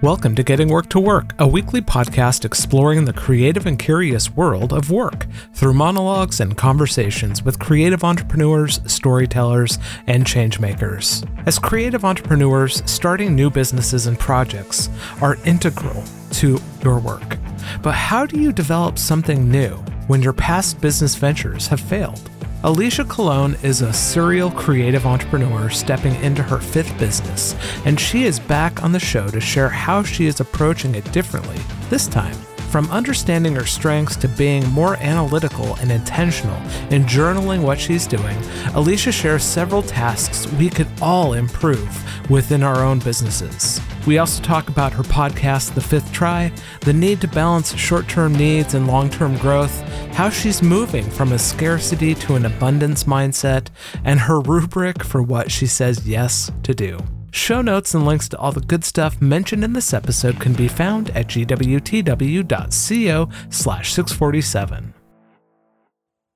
Welcome to Getting Work to Work, a weekly podcast exploring the creative and curious world of work through monologues and conversations with creative entrepreneurs, storytellers, and changemakers. As creative entrepreneurs, starting new businesses and projects are integral to your work. But how do you develop something new when your past business ventures have failed? Alicia Colon is a serial creative entrepreneur stepping into her fifth business, and she is back on the show to share how she is approaching it differently this time. From understanding her strengths to being more analytical and intentional in journaling what she's doing, Alicia shares several tasks we could all improve within our own businesses. We also talk about her podcast, The Fifth Try, the need to balance short term needs and long term growth, how she's moving from a scarcity to an abundance mindset, and her rubric for what she says yes to do. Show notes and links to all the good stuff mentioned in this episode can be found at gwtw.co slash 647.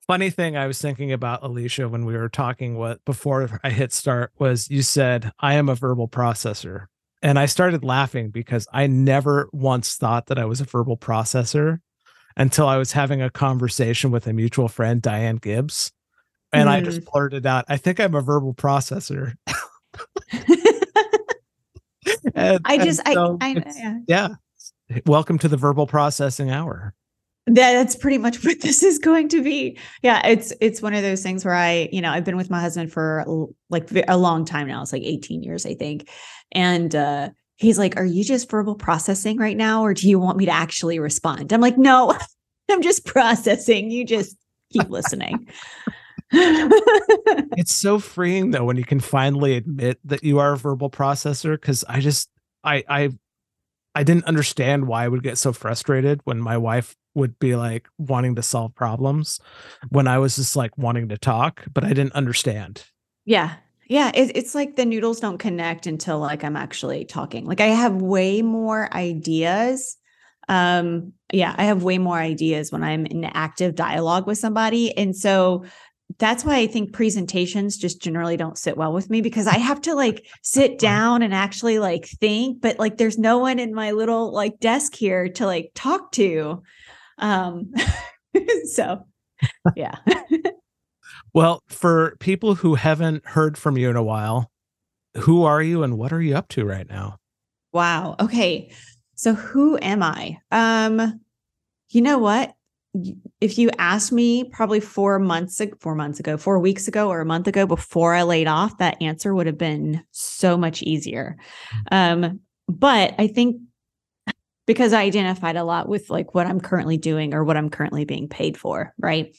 Funny thing I was thinking about Alicia when we were talking what before I hit start was you said I am a verbal processor. And I started laughing because I never once thought that I was a verbal processor until I was having a conversation with a mutual friend, Diane Gibbs. And mm. I just mm. blurted out, I think I'm a verbal processor. and, I just, so I, I yeah. yeah. Welcome to the verbal processing hour. That's pretty much what this is going to be. Yeah, it's it's one of those things where I, you know, I've been with my husband for like a long time now. It's like 18 years, I think. And uh he's like, "Are you just verbal processing right now or do you want me to actually respond?" I'm like, "No. I'm just processing. You just keep listening." it's so freeing though when you can finally admit that you are a verbal processor cuz I just I I I didn't understand why I would get so frustrated when my wife would be like wanting to solve problems when I was just like wanting to talk, but I didn't understand. Yeah. Yeah. It, it's like the noodles don't connect until like I'm actually talking. Like I have way more ideas. Um, yeah, I have way more ideas when I'm in active dialogue with somebody. And so that's why I think presentations just generally don't sit well with me because I have to like sit down and actually like think, but like there's no one in my little like desk here to like talk to. Um so yeah. well, for people who haven't heard from you in a while, who are you and what are you up to right now? Wow. Okay. So who am I? Um you know what? If you asked me probably four months four months ago four weeks ago or a month ago before i laid off that answer would have been so much easier mm. um, but i think because i identified a lot with like what i'm currently doing or what i'm currently being paid for right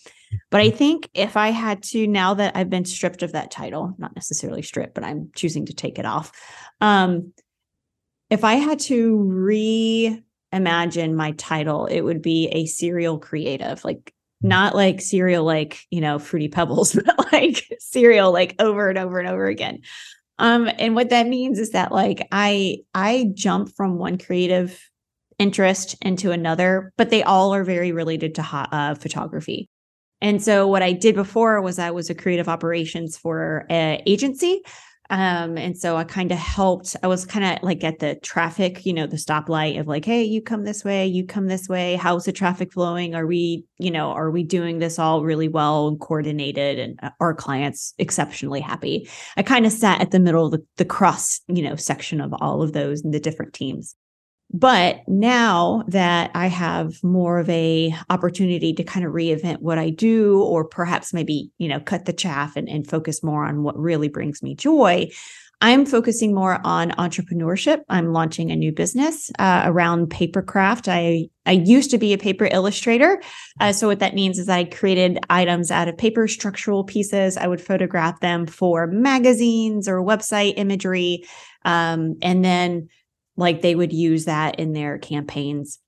but i mm. think if i had to now that i've been stripped of that title not necessarily stripped but i'm choosing to take it off um, if i had to re imagine my title, it would be a serial creative, like hmm. not like cereal, like, you know, fruity pebbles, but like cereal, like over and over and over again. Um, and what that means is that like I I jump from one creative interest into another, but they all are very related to uh, photography. And so what I did before was I was a creative operations for an agency um, and so I kind of helped. I was kind of like at the traffic, you know, the stoplight of like, hey, you come this way, you come this way. How's the traffic flowing? Are we, you know, are we doing this all really well and coordinated? And uh, our clients exceptionally happy. I kind of sat at the middle of the, the cross, you know, section of all of those and the different teams. But now that I have more of a opportunity to kind of reinvent what I do, or perhaps maybe, you know, cut the chaff and, and focus more on what really brings me joy, I'm focusing more on entrepreneurship. I'm launching a new business uh, around papercraft. I I used to be a paper illustrator, uh, so what that means is I created items out of paper, structural pieces. I would photograph them for magazines or website imagery, um, and then like they would use that in their campaigns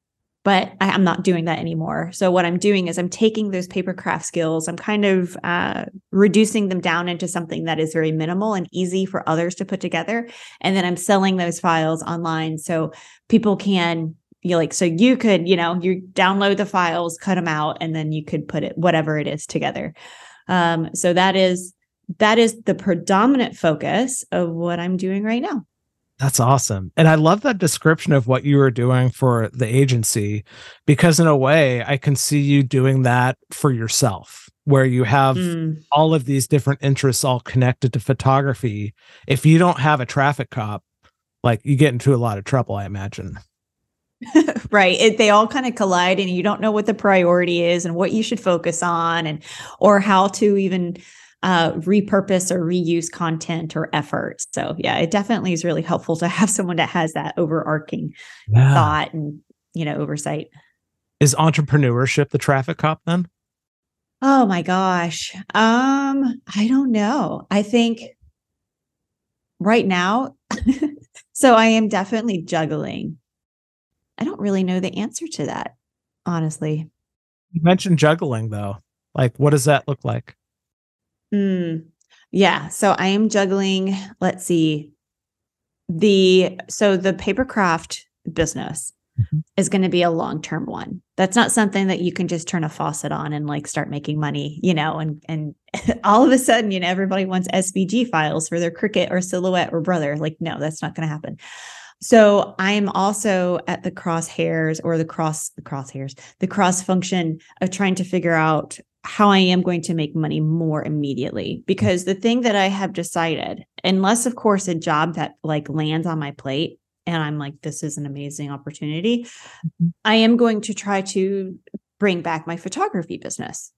but I, am not doing that anymore. So what I'm doing is I'm taking those paper craft skills, I'm kind of uh, reducing them down into something that is very minimal and easy for others to put together, and then I'm selling those files online so people can you like so you could you know you download the files, cut them out, and then you could put it whatever it is together. Um, so that is that is the predominant focus of what I'm doing right now. That's awesome. And I love that description of what you were doing for the agency because, in a way, I can see you doing that for yourself, where you have mm. all of these different interests all connected to photography. If you don't have a traffic cop, like you get into a lot of trouble, I imagine. right. It, they all kind of collide, and you don't know what the priority is and what you should focus on, and or how to even uh, repurpose or reuse content or effort. So yeah, it definitely is really helpful to have someone that has that overarching yeah. thought and you know oversight. Is entrepreneurship the traffic cop then? Oh my gosh. Um, I don't know. I think right now, so I am definitely juggling. I don't really know the answer to that, honestly. You mentioned juggling though. Like, what does that look like? Mm, yeah. So I am juggling, let's see, the so the papercraft business mm-hmm. is going to be a long-term one. That's not something that you can just turn a faucet on and like start making money, you know, and and all of a sudden, you know, everybody wants SVG files for their Cricut or Silhouette or Brother. Like, no, that's not going to happen. So I am also at the crosshairs or the cross the crosshairs, the cross function of trying to figure out how I am going to make money more immediately. Because the thing that I have decided, unless, of course, a job that like lands on my plate and I'm like, this is an amazing opportunity, mm-hmm. I am going to try to bring back my photography business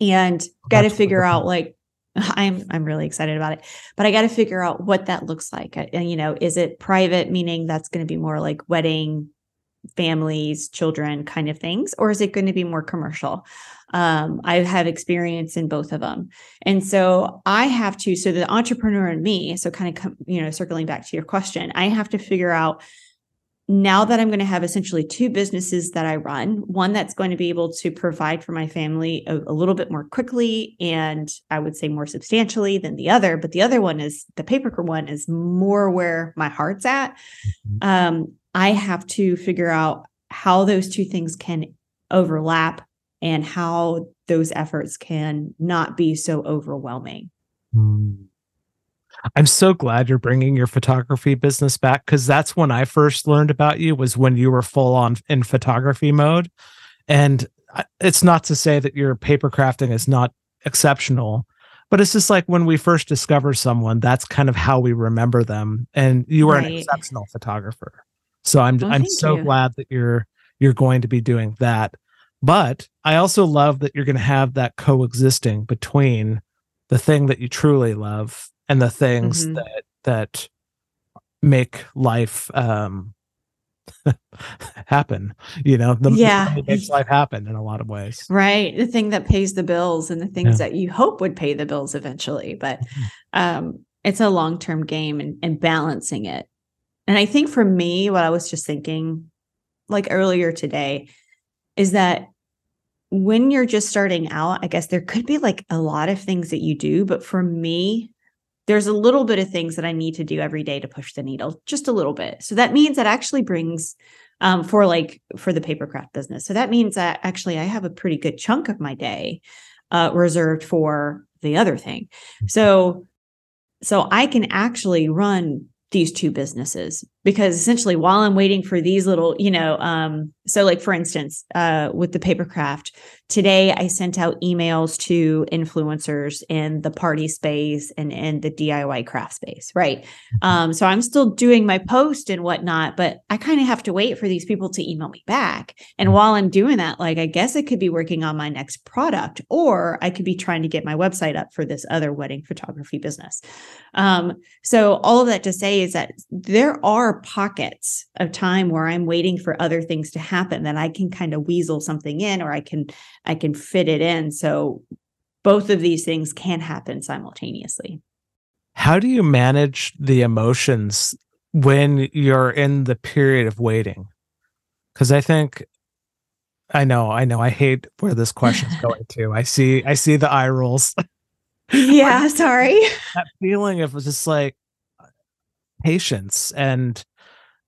and got to figure out like I'm I'm really excited about it. But I got to figure out what that looks like. And you know, is it private meaning that's going to be more like wedding families, children kind of things or is it going to be more commercial? um, I've experience in both of them. And so I have to, so the entrepreneur in me, so kind of, you know, circling back to your question, I have to figure out now that I'm going to have essentially two businesses that I run, one that's going to be able to provide for my family a, a, little bit more quickly and I would say more substantially than the other, but the other one is the paper one is more where my heart's at. Mm-hmm. Um, I have to figure out how those two things can overlap and how those efforts can not be so overwhelming. Mm. I'm so glad you're bringing your photography business back because that's when I first learned about you was when you were full on in photography mode. And it's not to say that your paper crafting is not exceptional, but it's just like when we first discover someone, that's kind of how we remember them. And you are right. an exceptional photographer. So I'm well, I'm so you. glad that you're you're going to be doing that. But I also love that you're going to have that coexisting between the thing that you truly love and the things mm-hmm. that that make life um happen you know the yeah makes life happen in a lot of ways right the thing that pays the bills and the things yeah. that you hope would pay the bills eventually but mm-hmm. um it's a long-term game and, and balancing it and i think for me what i was just thinking like earlier today is that when you're just starting out, I guess there could be like a lot of things that you do, but for me, there's a little bit of things that I need to do every day to push the needle, just a little bit. So that means that actually brings um, for like for the papercraft business. So that means that actually I have a pretty good chunk of my day uh, reserved for the other thing. So so I can actually run these two businesses because essentially while i'm waiting for these little you know um so like for instance uh with the papercraft today i sent out emails to influencers in the party space and in the diy craft space right? Um so i'm still doing my post and whatnot but i kind of have to wait for these people to email me back. And while i'm doing that like i guess i could be working on my next product or i could be trying to get my website up for this other wedding photography business. Um so all of that to say is that there are pockets of time where I'm waiting for other things to happen that I can kind of weasel something in or I can I can fit it in. So both of these things can happen simultaneously. How do you manage the emotions when you're in the period of waiting? Cuz I think I know, I know. I hate where this question's going to. I see I see the eye rolls. yeah, sorry. That feeling of just like patience and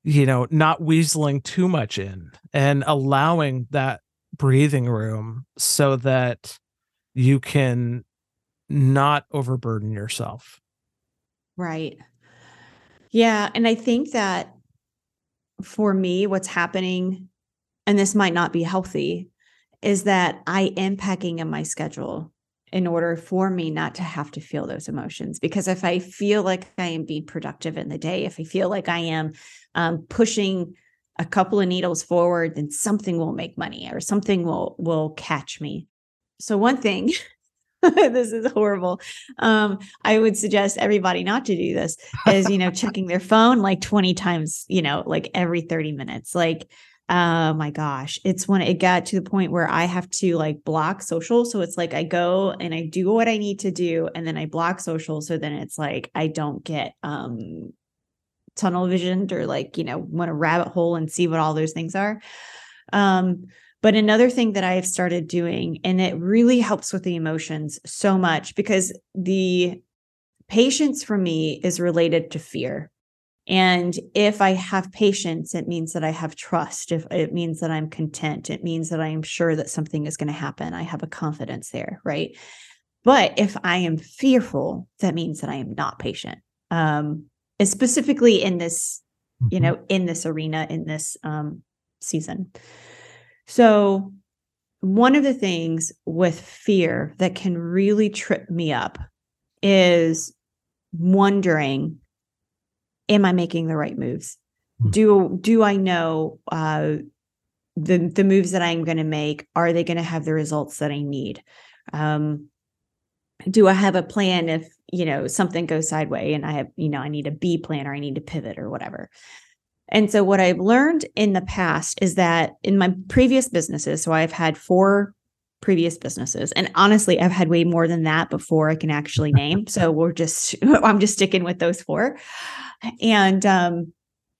you know not weaseling too much in and allowing that breathing room so that you can not overburden yourself right Yeah. And I think that for me, what's happening, and this might not be healthy, is that I am packing in my schedule in order for me not to have to feel those emotions. Because if I feel like I am being productive in the day, if I feel like I am um, pushing a couple of needles forward, then something will make money or something will will catch me. So one thing, this is horrible. Um, I would suggest everybody not to do this is, you know, checking their phone like 20 times, you know, like every 30 minutes. Like oh my gosh. It's when it got to the point where i have to like block social. So it's like i go and i do what i need to do and then i block social. So then it's like i don't get um tunnel visioned or like you know want a rabbit hole and see what all those things are. Um but another thing that i've started doing and it really helps with the emotions so much because the patience for me is related to fear and if I have patience, it means that I have trust. If it means that I'm content, it means that I am sure that something is going to happen. I have a confidence there, right? But if I am fearful, that means that I am not patient. Um, specifically in this, mm-hmm. you know, in this arena, in this um, season. So, one of the things with fear that can really trip me up is wondering am I making the right moves? Hmm. Do do I know uh, the the moves that I'm going to make? Are they going to have the results that I need? Um, do I have a plan if you know something goes sideways and I have you know I need a B plan or I need to pivot or whatever? And so what I've learned in the past is that in my previous businesses, so I've had four previous businesses. And honestly, I've had way more than that before I can actually name. So we're just I'm just sticking with those four. And um,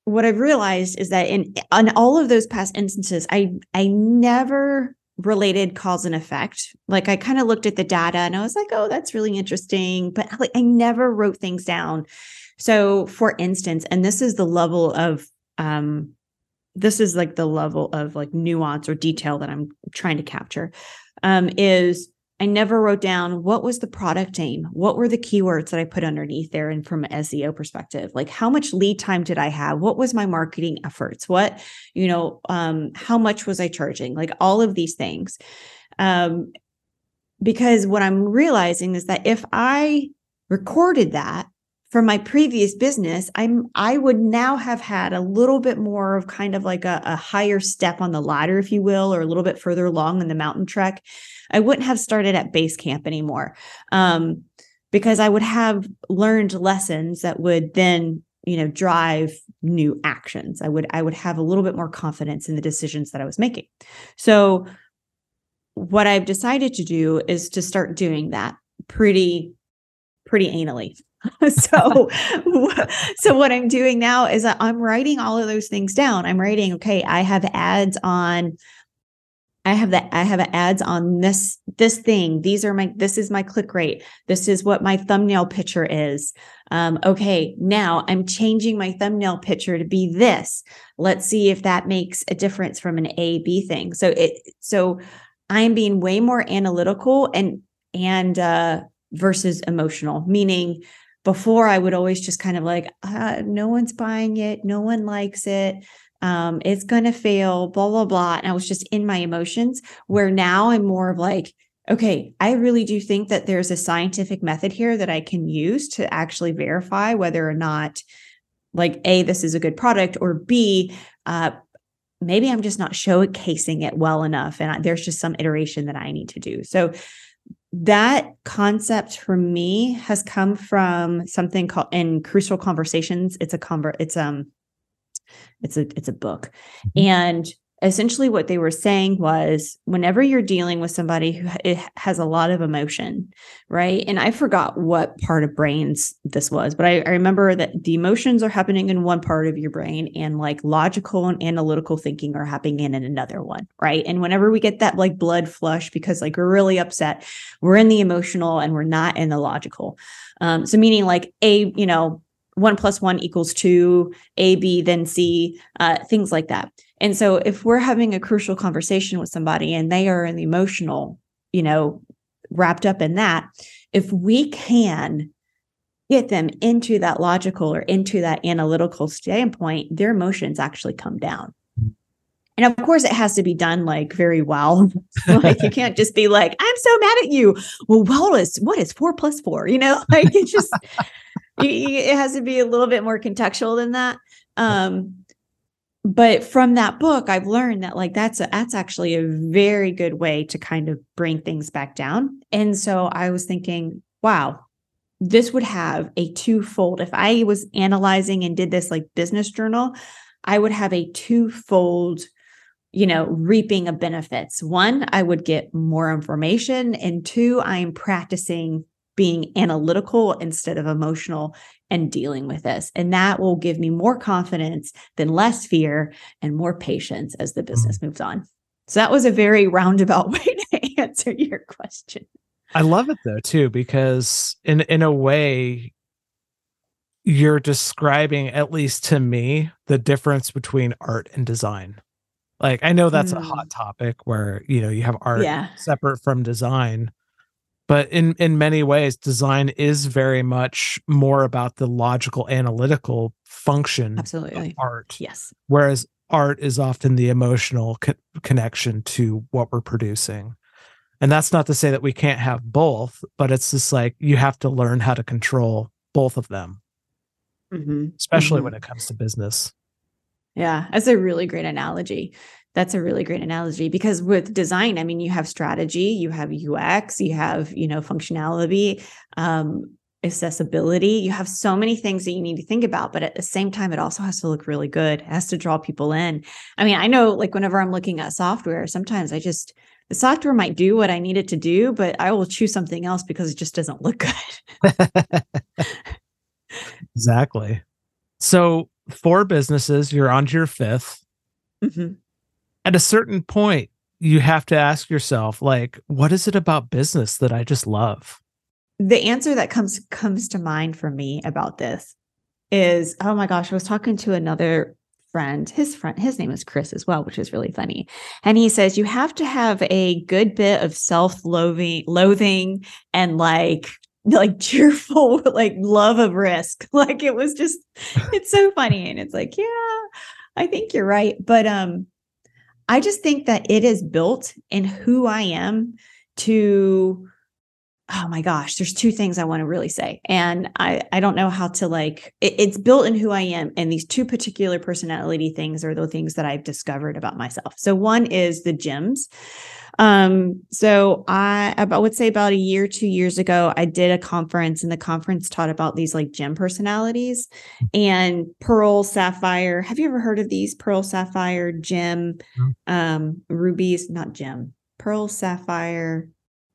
what I've realized is that in on all of those past instances, I I never related cause and effect. Like I kind of looked at the data and I was like, oh, that's really interesting. But like I never wrote things down. So for instance, and this is the level of um this is like the level of like nuance or detail that I'm trying to capture. Um, is I never wrote down what was the product name? What were the keywords that I put underneath there? And from an SEO perspective, like how much lead time did I have? What was my marketing efforts? What, you know, um, how much was I charging? Like all of these things. Um, because what I'm realizing is that if I recorded that from my previous business, I'm I would now have had a little bit more of kind of like a, a higher step on the ladder, if you will, or a little bit further along in the mountain trek. I wouldn't have started at base camp anymore um, because I would have learned lessons that would then you know drive new actions. I would i would have a little bit more confidence in the decisions that i was making. So what i've decided to do is to start doing that pretty pretty anally so so what i'm doing now is i'm writing all of those things down i'm writing okay i have ads on I have that I have ads on this this thing. These are my this is my click rate. This is what my thumbnail picture is. Um, okay, now I'm changing my thumbnail picture to be this. Let's see if that makes a difference from an A B thing. So it so I'm being way more analytical and and uh versus emotional, meaning before I would always just kind of like, uh, no one's buying it, no one likes it um, it's gonna fail, blah, blah, blah. And I was just in my emotions where now I'm more of like, okay, I really do think that there's a scientific method here that I can use to actually verify whether or not like A, this is a good product, or B, uh, maybe I'm just not showcasing it well enough. And I, there's just some iteration that I need to do. So that concept for me has come from something called in crucial conversations. It's a convert, it's um it's a it's a book. Mm-hmm. And essentially what they were saying was whenever you're dealing with somebody who has a lot of emotion right? And i forgot what part of brains this was but I, I, remember that the emotions are happening in one part of your brain and like logical and analytical thinking are happening in another one right? And whenever we get that like blood flush because like we're really upset we're in the emotional and we're not in the logical. Um, so meaning like a you know one plus one equals two, A, B, then C, uh, things like that. And so if we're having a crucial conversation with somebody and they are in the emotional, you know, wrapped up in that, if we can get them into that logical or into that analytical standpoint, their emotions actually come down. And of course, it has to be done like very well. like you can't just be like, "I'm so mad at you." Well, is what is four plus four? You know, like it just it has to be a little bit more contextual than that. Um, but from that book, I've learned that like that's a, that's actually a very good way to kind of bring things back down. And so I was thinking, wow, this would have a twofold. If I was analyzing and did this like business journal, I would have a twofold you know, reaping of benefits. One, I would get more information. And two, I am practicing being analytical instead of emotional and dealing with this. And that will give me more confidence than less fear and more patience as the business mm-hmm. moves on. So that was a very roundabout way to answer your question. I love it though too because in in a way you're describing at least to me the difference between art and design. Like I know that's mm. a hot mm. topic where you know you have art yeah. separate from design, but in in many ways design is very much more about the logical analytical function absolutely art yes whereas art is often the emotional co- connection to what we're producing and that's not to say that we can't have both but it's just like you have to learn how to control both of them mm-hmm. especially mm-hmm. when it comes to business yeah, that's a really great analogy. That's a really great analogy because with design, I mean, you have strategy, you have UX, you have, you know, functionality, um, accessibility. You have so many things that you need to think about, but at the same time, it also has to look really good. It has to draw people in. I mean, I know like whenever I'm looking at software, sometimes I just, the software might do what I need it to do, but I will choose something else because it just doesn't look good. exactly. So four businesses, you're on to your 5th mm-hmm. At a certain point, you have to ask yourself, like, what is it about business that I just love? The answer that comes comes to mind for me about this is, oh my gosh, I was talking to another friend his friend his name is chris as well which is really funny. And he says you have to have a good bit of self-loathing loathing and like like cheerful like love of risk. Like it was just it's so funny. And it's like yeah i think you're right. But um i just think that it is built in who i am to oh my gosh there's two things i want to really say. And i i don't know how to like it, it's built in who i am and these two particular personality things are the things that i've discovered about myself. So one is the gems um, so I, I would say about a year, two years ago, I did a conference and the conference taught about these like gem personalities and Pearl, Sapphire. Have you ever heard of these? Pearl, Sapphire, Gem, um, rubies, not gem, Pearl, Sapphire,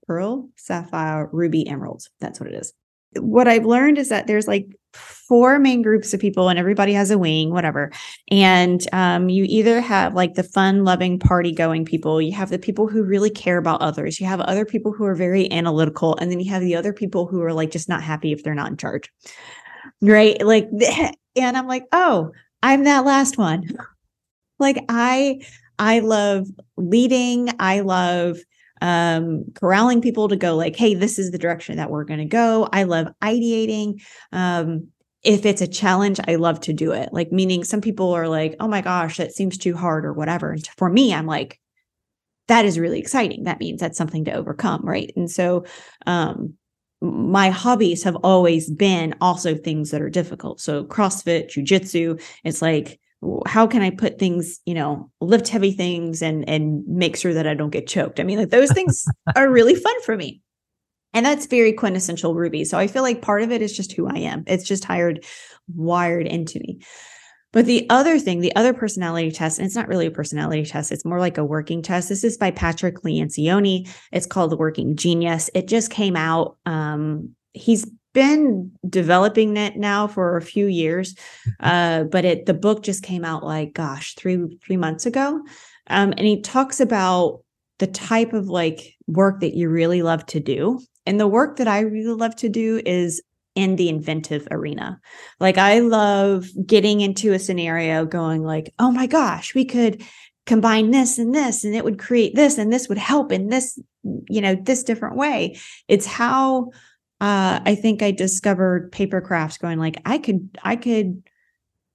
Pearl, Sapphire, Ruby, Emeralds. That's what it is. What I've learned is that there's like four main groups of people and everybody has a wing whatever. And um, you either have like the fun loving party going people. You have the people who really care about others. You have other people who are very analytical and then you have the other people who are like just not happy if they're not in charge. Right? Like and i'm like oh i'm that last one. Like i i love leading. I love um, corralling people to go like, hey, this is the direction that we're going to go. I love ideating. Um, if it's a challenge, I love to do it. Like, meaning some people are like, oh my gosh, that seems too hard or whatever. And for me, I'm like, that is really exciting. That means that's something to overcome. Right. And so, um, my hobbies have always been also things that are difficult. So CrossFit, jujitsu, it's like how can I put things, you know, lift heavy things and and make sure that I don't get choked? I mean, like those things are really fun for me. And that's very quintessential Ruby. So I feel like part of it is just who I am. It's just hired, wired into me. But the other thing, the other personality test, and it's not really a personality test, it's more like a working test. This is by Patrick Lencioni. It's called The Working Genius. It just came out. Um, he's been developing it now for a few years, mm-hmm. uh, but it the book just came out like gosh three three months ago, um, and he talks about the type of like work that you really love to do, and the work that I really love to do is in the inventive arena. Like I love getting into a scenario, going like, oh my gosh, we could combine this and this and it would create this and this would help in this you know this different way it's how uh, I think I discovered papercraft going like I could I could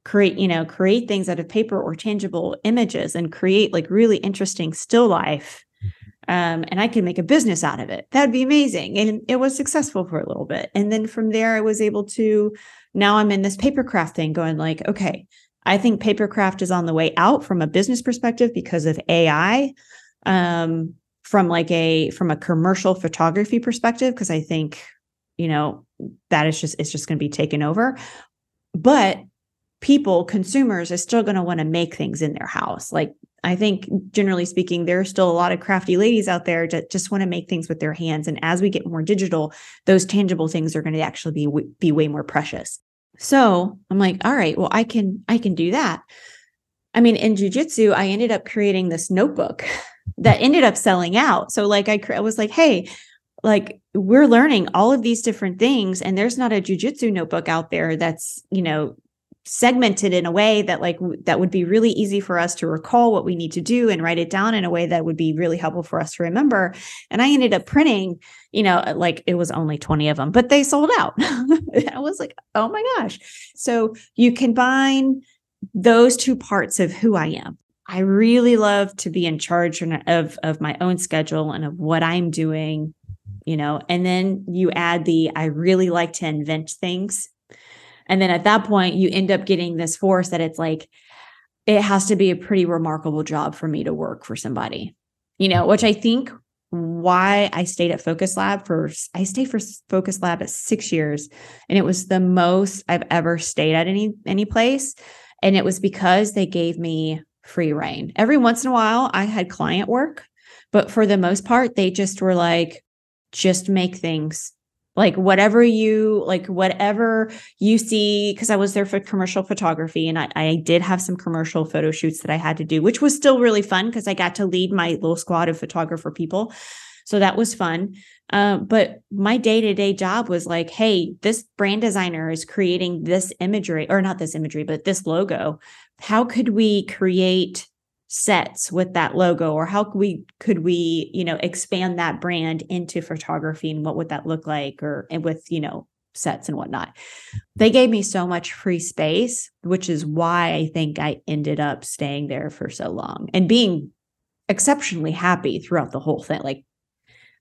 create, you know, create things out of paper or tangible images and create like really interesting still life. Mm-hmm. Um, and I could make a business out of it. That'd be amazing. And it was successful for a little bit. And then from there, I was able to now I'm in this papercraft thing going like, okay, I think papercraft is on the way out from a business perspective because of AI. Um, from like a from a commercial photography perspective, because I think, you know, that is just it's just going to be taken over. But people, consumers, are still going to want to make things in their house. Like I think generally speaking, there are still a lot of crafty ladies out there that just want to make things with their hands. And as we get more digital, those tangible things are going to actually be be way more precious. So I'm like, all right, well, I can I can do that. I mean, in jujitsu, I ended up creating this notebook that ended up selling out. So like I, I was like, hey, like we're learning all of these different things, and there's not a jujitsu notebook out there that's you know segmented in a way that like that would be really easy for us to recall what we need to do and write it down in a way that would be really helpful for us to remember. And i ended up printing you know uh, like it was only 20 of them but they sold out. I was like oh my gosh. So you combine those two parts of who i am. I really love to be in charge of of my own schedule and of what i'm doing you know and then you add the i really like to invent things and then at that point, you end up getting this force that it's like, it has to be a pretty remarkable job for me to work for somebody, you know, which I think why I stayed at Focus Lab for I stayed for Focus Lab at 6 years and it was the most I've ever stayed at any any place and it was because they gave me free reign. Every once in a while I had client work, but for the most part they just were like just make things like whatever you like whatever you see because i was there for commercial photography and I, I did have some commercial photo shoots that i had to do which was still really fun because i got to lead my little squad of photographer people. So that was fun. Uh, but my day-to-day job was like hey this brand designer is creating this imagery or not this imagery but this logo. How could we create sets with that logo or how could we could we you know expand that brand into photography and what would that look like or and with you know sets and whatnot. They gave me so much free space which is why i think i ended up staying there for so long and being exceptionally happy throughout the whole thing. Like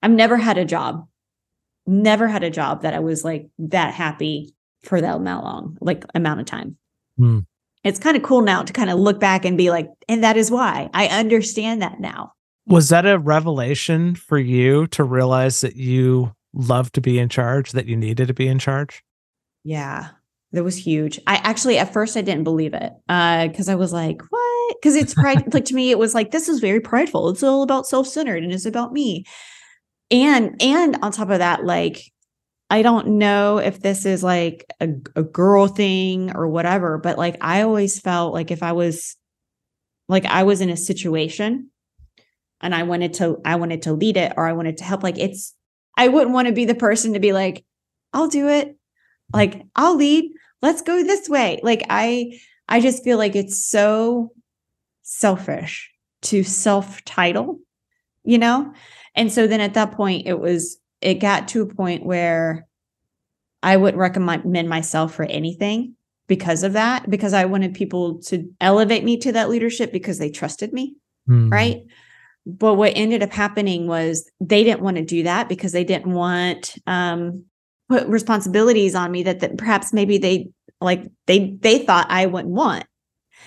i've never had a job never had a job that i was like that happy for that amount long like amount of time. Mm it's kind of cool now to kind of look back and be like, and that is why I understand that now. Was that a revelation for you to realize that you love to be in charge, that you needed to be in charge? Yeah, that was huge. I actually, at first, I didn't believe it because uh, I was like, what? Because it's pride. like to me, it was like, this is very prideful. It's all about self centered and it's about me. And, and on top of that, like, I don't know if this is like a, a girl thing or whatever, but like I always felt like if I was like I was in a situation and I wanted to I wanted to lead it or I wanted to help like it's I wouldn't want to be the person to be like I'll do it. Like I'll lead. Let's go this way. Like I I just feel like it's so selfish to self-title, you know? And so then at that point it was it got to a point where I wouldn't recommend myself for anything because of that, because I wanted people to elevate me to that leadership because they trusted me. Mm. Right. But what ended up happening was they didn't want to do that because they didn't want um put responsibilities on me that, that perhaps maybe they like they they thought I wouldn't want.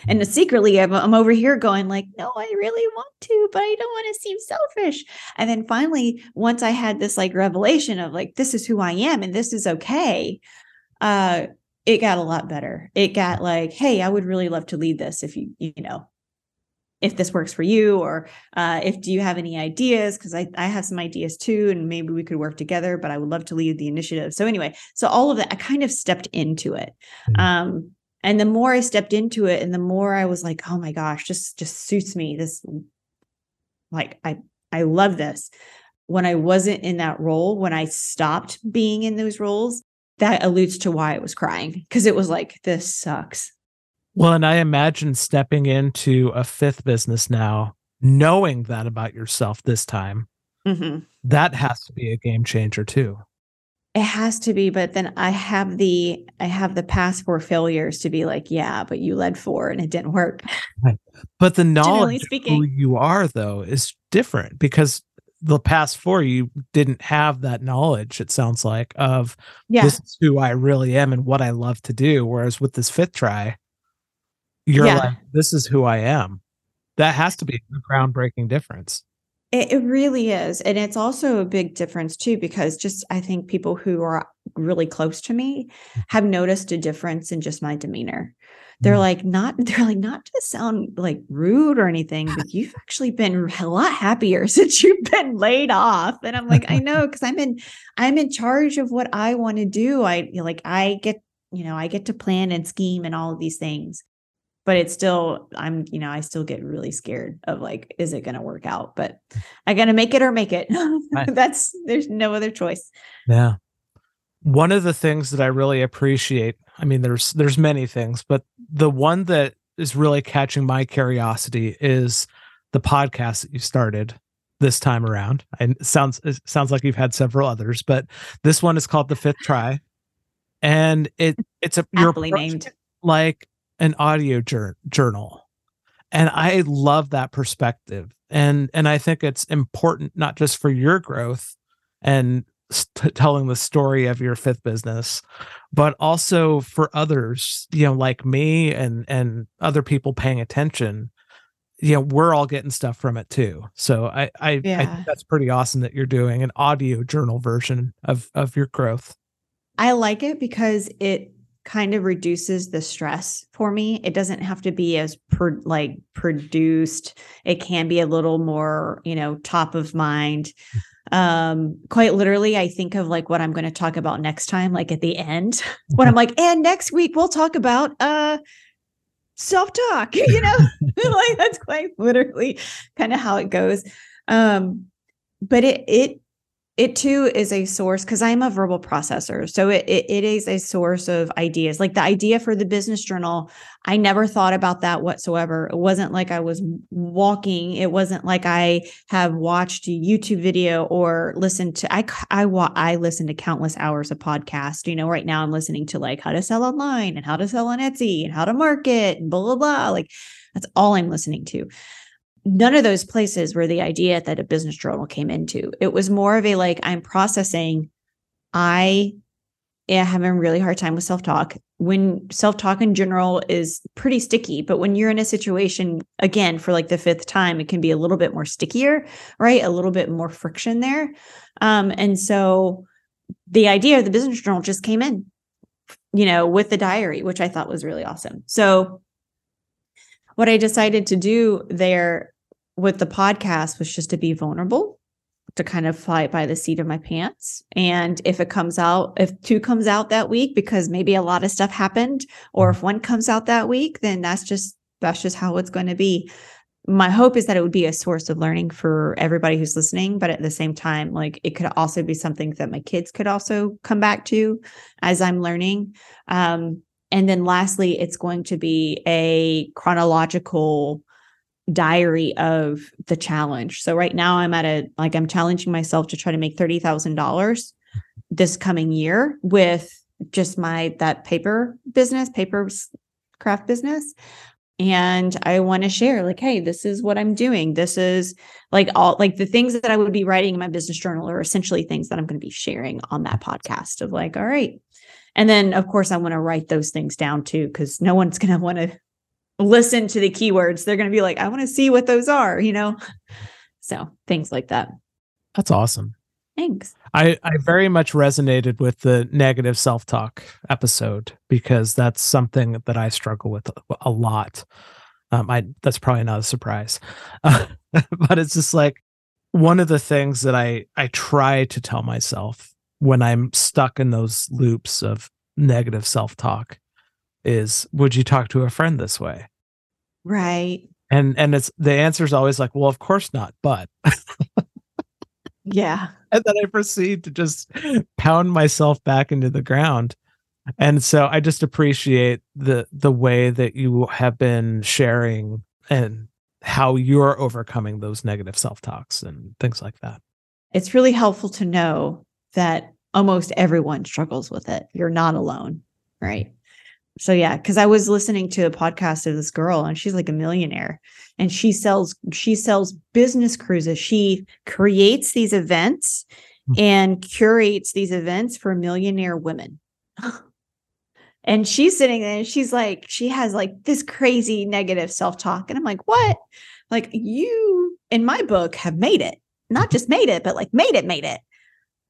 And secretly, I'm, I'm over here going like, no, I really want to, but I don't want to seem selfish. And then finally, once I had this like revelation of like, this is who I am and this is okay, uh, it got a lot better. It got like, hey, I would really love to lead this if you, you know, if this works for you or uh, if do you have any ideas because I, I have some ideas too and maybe we could work together but i would love to lead the initiative so anyway so all of that i kind of stepped into it mm-hmm. um, and the more i stepped into it and the more i was like oh my gosh just just suits me. This like i i love this. When i wasn't in that role when i stopped being in those roles that alludes to why i was crying because it was like this sucks. Well and i imagine stepping into a fifth business now knowing that about yourself this time mm-hmm. that has to be a game changer too It has to be, but then I have the I have the past four failures to be like, yeah, but you led four and it didn't work. But the knowledge of who you are though is different because the past four you didn't have that knowledge it sounds like of yeah. this is who i really am and what i love to do whereas with this fifth try you're yeah. like this is who i am that has to be a groundbreaking difference it, it really is and it's also a big difference too because just i think people who are really close to me have noticed a difference in just my demeanor. They're mm. like not they're like not to sound like rude or anything but you've actually been a lot happier since you've been laid off. And i'm like i know because i'm in i'm in charge of what i want to do. I like i get you know i get to plan and scheme and all of these things but it's still i'm you know i still get really scared of like is it going to work out? But i got to make it or make it. Right. that's there's no other choice. Yeah. One of the things that i really appreciate I mean, there's there's many things, but the one that is really catching my curiosity is the podcast that you started this time around. And it sounds it sounds like you've had several others, but this one is called the Fifth Try, and it it's a you're named. like an audio jur- journal, and I love that perspective, and and I think it's important not just for your growth and st- telling the story of your fifth business but also for others you know like me and and other people paying attention. You know we're all getting stuff from it too. So i I, yeah. I think that's pretty awesome that you're doing an audio journal version of of your growth. I like it because it kind of reduces the stress for me. It doesn't have to be as per like produced. It can be a little more you know top of mind. Um quite literally i think of like what i'm going to talk about next time like at the end when i'm like and next week we'll talk about uh self-talk you know? Like that's quite literally kind of how it goes. Um but it it it too is a source because I'm a verbal processor. So it, it, it is a source of ideas. Like the idea for the business journal, I never thought about that whatsoever. It wasn't like I was walking. It wasn't like I have watched a YouTube video or listened to I I I listen to countless hours of podcast. You know, right now I'm listening to like how to sell online and how to sell on Etsy and how to market and blah blah blah. Like that's all I'm listening to none of those places were the idea that a business journal came into. It was more of a like, I'm processing, I am having a really hard time with self talk. When self talk in general is pretty sticky, but when you're in a situation, again, for like the fifth time, it can be a little bit more stickier, right? A little bit more friction there. Um, and so the idea of the business journal just came in, you know, with the diary, which I thought was really awesome. So what I decided to do there with the podcast was just to be vulnerable, to kind of fly by the seat of my pants. And if it comes out, if two comes out that week, because maybe a lot of stuff happened, or if one comes out that week, then that's just that's just how it's going to be. My hope is that it would be a source of learning for everybody who's listening, but at the same time, like it could also be something that my kids could also come back to as I'm learning. Um, and then lastly, it's going to be a chronological diary of the challenge. So right now I'm at a like I'm challenging myself to try to make $30,000 this coming year with just my that paper business, paper craft business. And I want to share like, hey, this is what I'm doing. This is like all like the things that I would be writing in my business journal are essentially things that I'm going to be sharing on that podcast of like, all right, and then, of course, I want to write those things down too, because no one's going to want to listen to the keywords. They're going to be like, I want to see what those are, you know? So things like that. That's awesome. Thanks. I, I very much resonated with the negative self talk episode because that's something that I struggle with a lot. Um, I that's probably not a surprise, uh, but it's just like one of the things that I I try to tell myself when I'm stuck in those loops of negative self talk is would you talk to a friend this way? Right. And and it's the answer is always like, well, of course not, but yeah. And then I proceed to just pound myself back into the ground. And so I just appreciate the the way that you have been sharing and how you're overcoming those negative self-talks and things like that. It's really helpful to know that almost everyone struggles with it. You're not alone. Right. So yeah, because I was listening to a podcast of this girl and she's like a millionaire and she sells she sells business cruises. She creates these events hmm. and curates these events for millionaire women. and she's sitting there and she's like, she has like this crazy negative self-talk. And I'm like, what? Like you in my book have made it. Not just made it, but like made it, made it.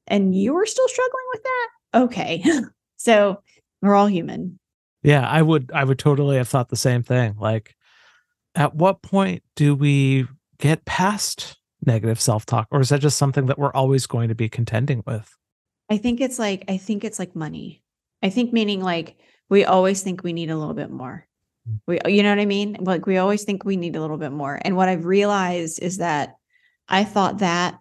And you're still struggling with that? Okay. so we're all human. Yeah, I would I would totally have thought the same thing. Like at what point do we get past negative self-talk or is that just something that we're always going to be contending with? I think it's like I think it's like money. I think meaning like we always think we need a little bit more. Mm. We you know what I mean? Like we always think we need a little bit more. And what I've realized is that I thought that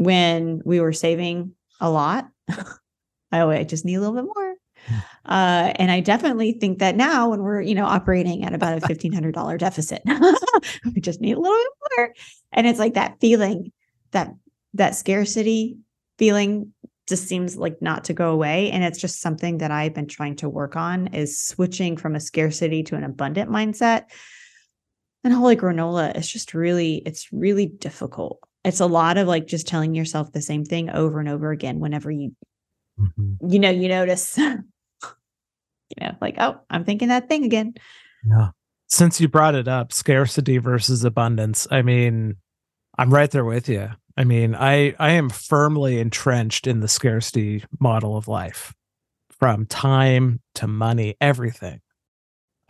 when we were saving a lot. I just need a little bit more. Uh, and I definitely think that now when we're, you know, operating at about a $1,500 deficit, we just need a little bit more. And it's like that feeling, that, that scarcity feeling just seems like not to go away. And it's just something that I've been trying to work on is switching from a scarcity to an abundant mindset. And holy granola is just really, it's really difficult. It's a lot of like just telling yourself the same thing over and over again whenever you, mm-hmm. you know, you notice you know, like, oh, I'm thinking that thing again. Yeah. Since you brought it up, scarcity versus abundance, I mean, I'm right there with you. I mean, I I am firmly entrenched in the scarcity model of life from time to money, everything.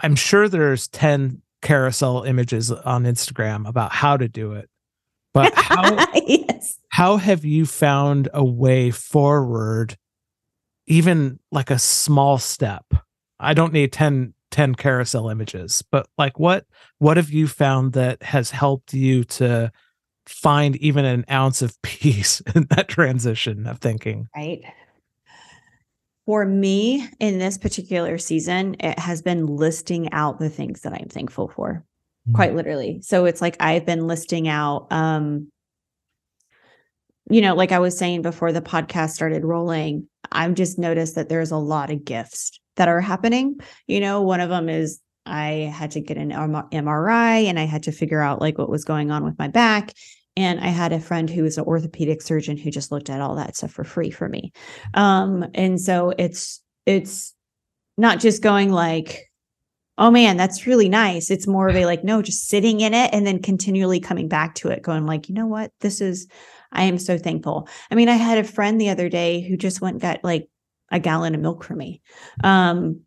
I'm sure there's 10 carousel images on Instagram about how to do it. But how yes. how have you found a way forward even like a small step I don't need 10, 10 carousel images, but like what what have you found that has helped you to find even an ounce of peace in that transition of thinking? Right. For me, in this particular season, it has been listing out the things that I'm thankful for, mm-hmm. quite literally. So it's like I've been listing out um, you know, like I was saying before the podcast started rolling, I've just noticed that there's a lot of gifts that are happening. You know, one of them is I had to get an MRI and I had to figure out like what was going on with my back. And I had a friend who was an orthopedic surgeon who just looked at all that stuff for free for me. Um, and so it's it's not just going like, oh man, that's really nice. It's more of a like, no, just sitting in it and then continually coming back to it, going like, you know what? This is I am so thankful. I mean, I had a friend the other day who just went got like a gallon of milk for me. Um,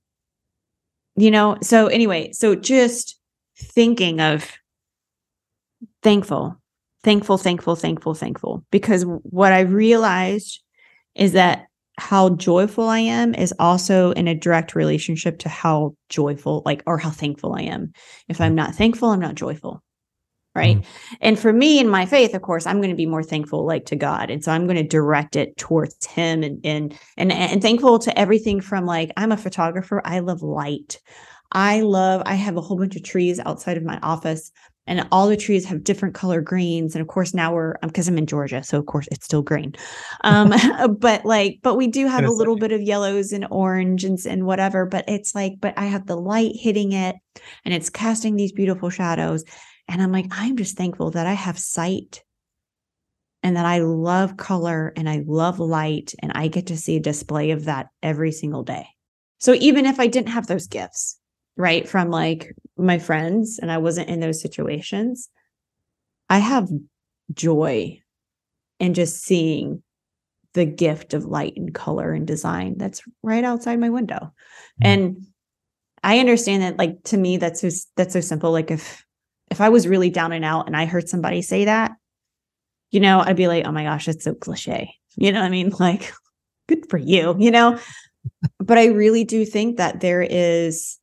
you know, so anyway, so just thinking of thankful, thankful, thankful, thankful, thankful, because what I realized is that how joyful I am is also in a direct relationship to how joyful, like, or how thankful I am. If I'm not thankful, I'm not joyful right? Mm and for me in my faith of course i'm going to be more thankful like to god. And so i'm going to direct it towards him and and and and thankful to everything from like i'm a photographer. I love light. I love i have a whole bunch of trees outside of my office and all the trees have different color greens. And of course now we're because um, i'm in georgia so of course it's still green. Um but like but we do have a little bit of yellows and orange and, and whatever but it's like but i have the light hitting it and it's casting these beautiful shadows. And I'm like, I'm just thankful that I have sight and that I love color and I love light and I get to see a display of that every single day. So even if I didn't have those gifts, right, from like my friends and I wasn't in those situations, I have joy in just seeing the gift of light and color and design that's right outside my window. Mm-hmm. And I understand that like to me that's so that's so simple like if if I was really down and out and I heard somebody say that, you know, I'd be like, oh my gosh, it's so cliche. You know what I mean? Like, good for you, you know? but I really do think that there is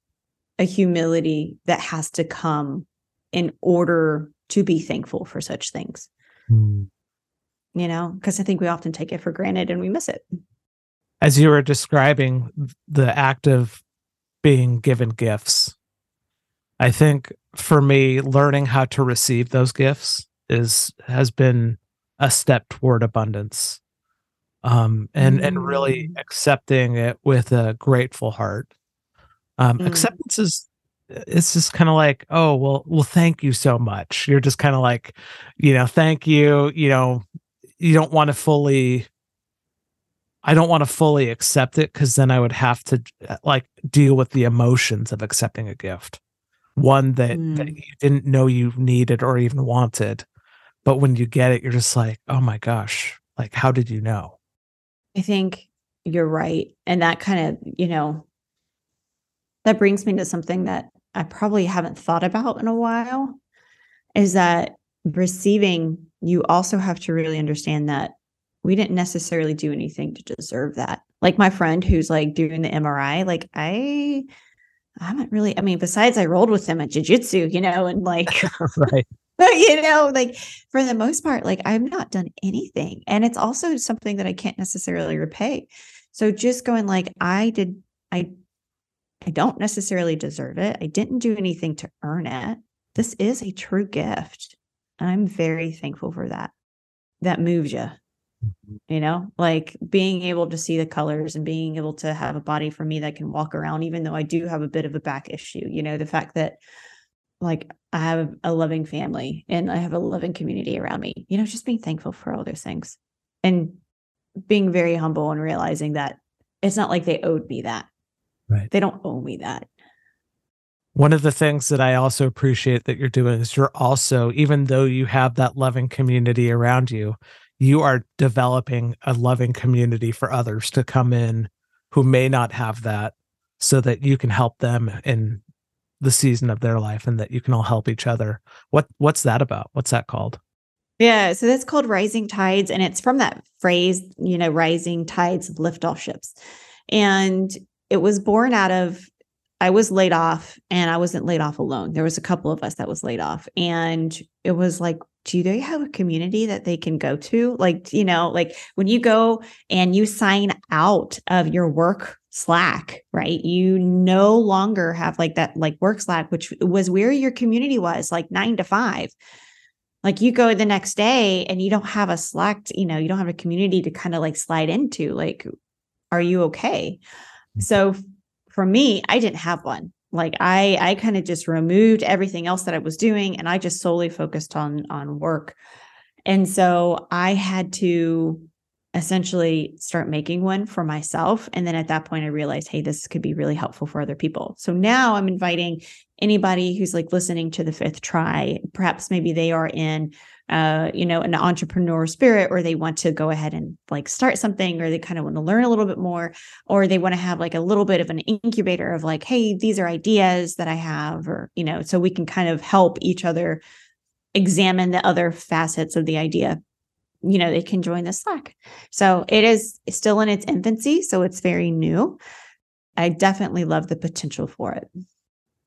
a humility that has to come in order to be thankful for such things. Mm. You know, because I think we often take it for granted and we miss it. As you were describing the act of being given gifts, I think for me, learning how to receive those gifts is has been a step toward abundance. um, and and really Mm. accepting it with a grateful heart. Um, Mm. Acceptance is it's just kind of like, oh well, well, thank you so much. You're just kind of like, you know, thank you. You know, you don't want to fully. I don't want to fully accept it because then I would have to uh, like deal with the emotions of accepting a gift, one that, that Mm. you didn't know you needed or even wanted, but when you get it, you're just like, oh my gosh, like how did you know? I think you're right. And that kind of, you know, that brings me to something that I probably haven't thought about in a while is that receiving, you also have to really understand that we didn't necessarily do anything to deserve that. Like my friend who's like doing the MRI, like I, I haven't really, I mean, besides I rolled with them at jujitsu, you know, and like, right. you know, like for the most part, like I've not done anything. And it's also something that I can't necessarily repay. So just going like, I did, I, I don't necessarily deserve it. I didn't do anything to earn it. This is a true gift. And I'm very thankful for that. That moves you, mm-hmm. you know, like being able to see the colors and being able to have a body for me that can walk around, even though I do have a bit of a back issue, you know, the fact that like I have a loving family and I have a loving community around me, you know, just being thankful for all those things and being very humble and realizing that it's not like they owed me that. Right. They don't owe me that. One of the things that I also appreciate that you're doing is you're also, even though you have that loving community around you, you are developing a loving community for others to come in who may not have that so that you can help them in the season of their life and that you can all help each other. What what's that about? What's that called? Yeah. So that's called rising tides. And it's from that phrase, you know, rising tides lift all ships. And it was born out of I was laid off and I wasn't laid off alone. There was a couple of us that was laid off. And it was like, do they have a community that they can go to? Like, you know, like when you go and you sign out of your work Slack, right? You no longer have like that like work Slack, which was where your community was, like nine to five. Like you go the next day and you don't have a Slack, you know, you don't have a community to kind of like slide into. Like, are you okay? So for me, I didn't have one. Like I I kind of just removed everything else that I was doing and I just solely focused on on work. And so I had to essentially start making one for myself and then at that point I realized hey this could be really helpful for other people. So now I'm inviting anybody who's like listening to the fifth try perhaps maybe they are in uh, you know, an entrepreneur spirit, or they want to go ahead and like start something, or they kind of want to learn a little bit more, or they want to have like a little bit of an incubator of like, hey, these are ideas that I have, or, you know, so we can kind of help each other examine the other facets of the idea. You know, they can join the Slack. So it is still in its infancy. So it's very new. I definitely love the potential for it.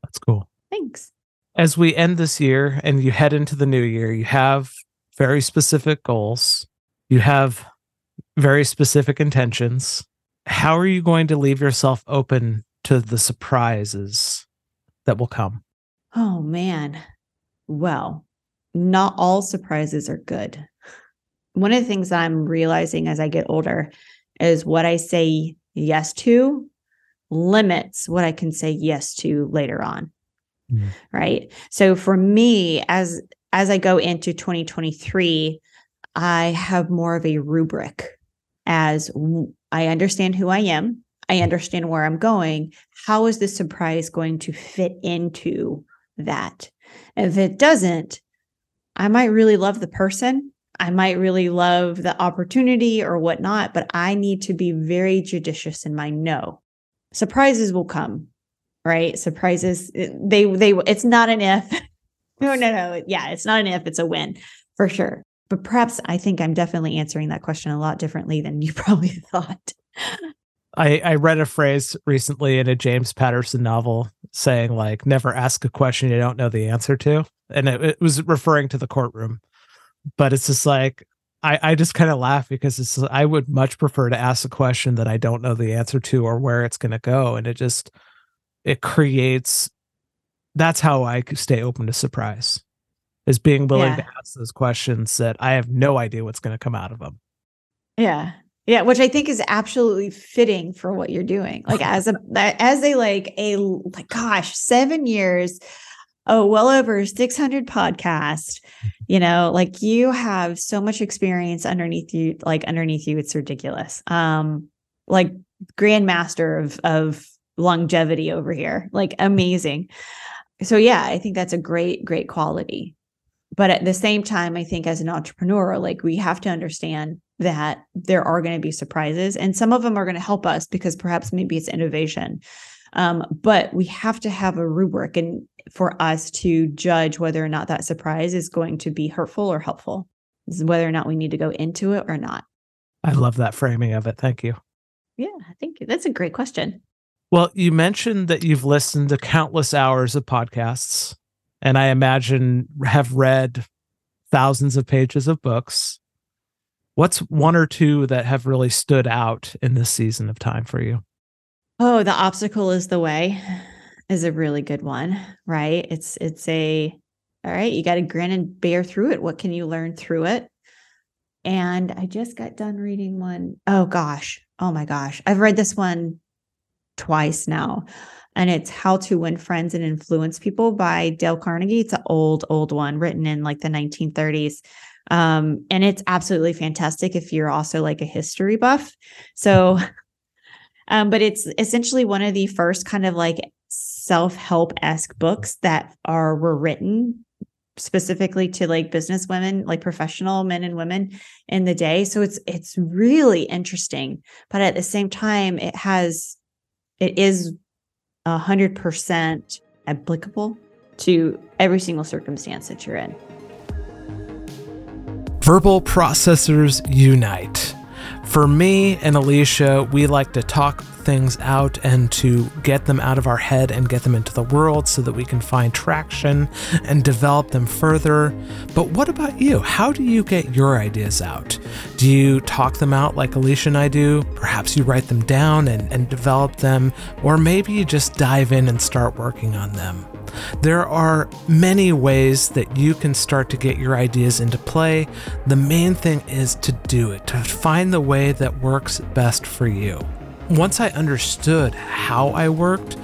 That's cool. Thanks as we end this year and you head into the new year, you have very specific goals, you have very specific intentions. How are you going to leave yourself open to the surprises that will come? Oh, man. Well, not all surprises are good. One of the things that I'm realizing as I get older is what I say yes to limits what I can say yes to later on Mm. right? So for me as as i go into 2023 i have more of a rubric as i understand who i am i understand where i'm going. How is this surprise going to fit into that? If it doesn't i might really love the person i might really love the opportunity or whatnot but i need to be very judicious in my no. Surprises will come right surprises eh, they they it's not an if no no no yeah it's not an if it's a win for sure but perhaps i think i'm definitely answering that question a lot differently than you probably thought I, I read a phrase recently in a James Patterson novel saying like never ask a question you don't know the answer to. And it, it was referring to the courtroom. But it's just like I, I just kind of laugh because it's I would much prefer to ask a question that I don't know the answer to or where it's gonna go. And it just it creates that's how I stay open to surprise is being willing Yeah. to ask those questions that I have no idea what's going to come out of them. yeah Yeah, which I think is absolutely fitting for what you're doing. Like as a as a like a like gosh, 7 years oh well over 600 podcast you know like you have so much experience underneath you like underneath you it's ridiculous um like grandmaster of of longevity over here like amazing. So yeah i think that's a great great quality. But at the same time i think as an entrepreneur like we have to understand that there are going to be surprises and some of them are going to help us because perhaps maybe it's innovation. Um, but we have to have a rubric and for us to judge whether or not that surprise is going to be hurtful or helpful. Whether or not we need to go into it or not. I love that framing of it. Thank you. Yeah thank you. That's a great question well you mentioned that you've listened to countless hours of podcasts and i imagine have read thousands of pages of books what's one or two that have really stood out in this season of time for you oh the obstacle is the way is a really good one, right? It's it's a all right, you got to grin and bear through it. What can you learn through it? And I just got done reading one. Oh gosh. Oh my gosh. I've read this one twice now. And it's How to Win Friends and Influence People by Dale Carnegie. It's an old, old one written in like the 1930s. Um, and it's absolutely fantastic if you're also like a history buff. So, um, but it's essentially one of the first kind of like self-help esque books that are were written specifically to like business women like professional men and women in the day so it's it's really interesting but at the same time it has it is a hundred percent applicable to every single circumstance that you're in. Verbal processors unite. For me and alicia we like to talk things out and to get them out of our head and get them into the world so that we can find traction and develop them further. But what about you? How do you get your ideas out? Do you talk them out like Alicia and I do? Perhaps you write them down and, and develop them, or maybe you just dive in and start working on them. There are many ways that you can start to get your ideas into play. The main thing is to do it, to find the way that works best for you once I understood how I worked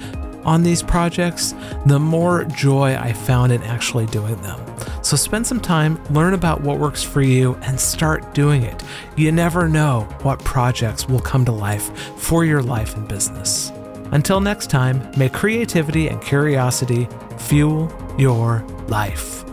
on these projects, the more joy I found in actually doing them. So spend some time, learn about what works for you, and start doing it. You never know what projects will come to life for your life and business. Until next time, may creativity and curiosity fuel your life.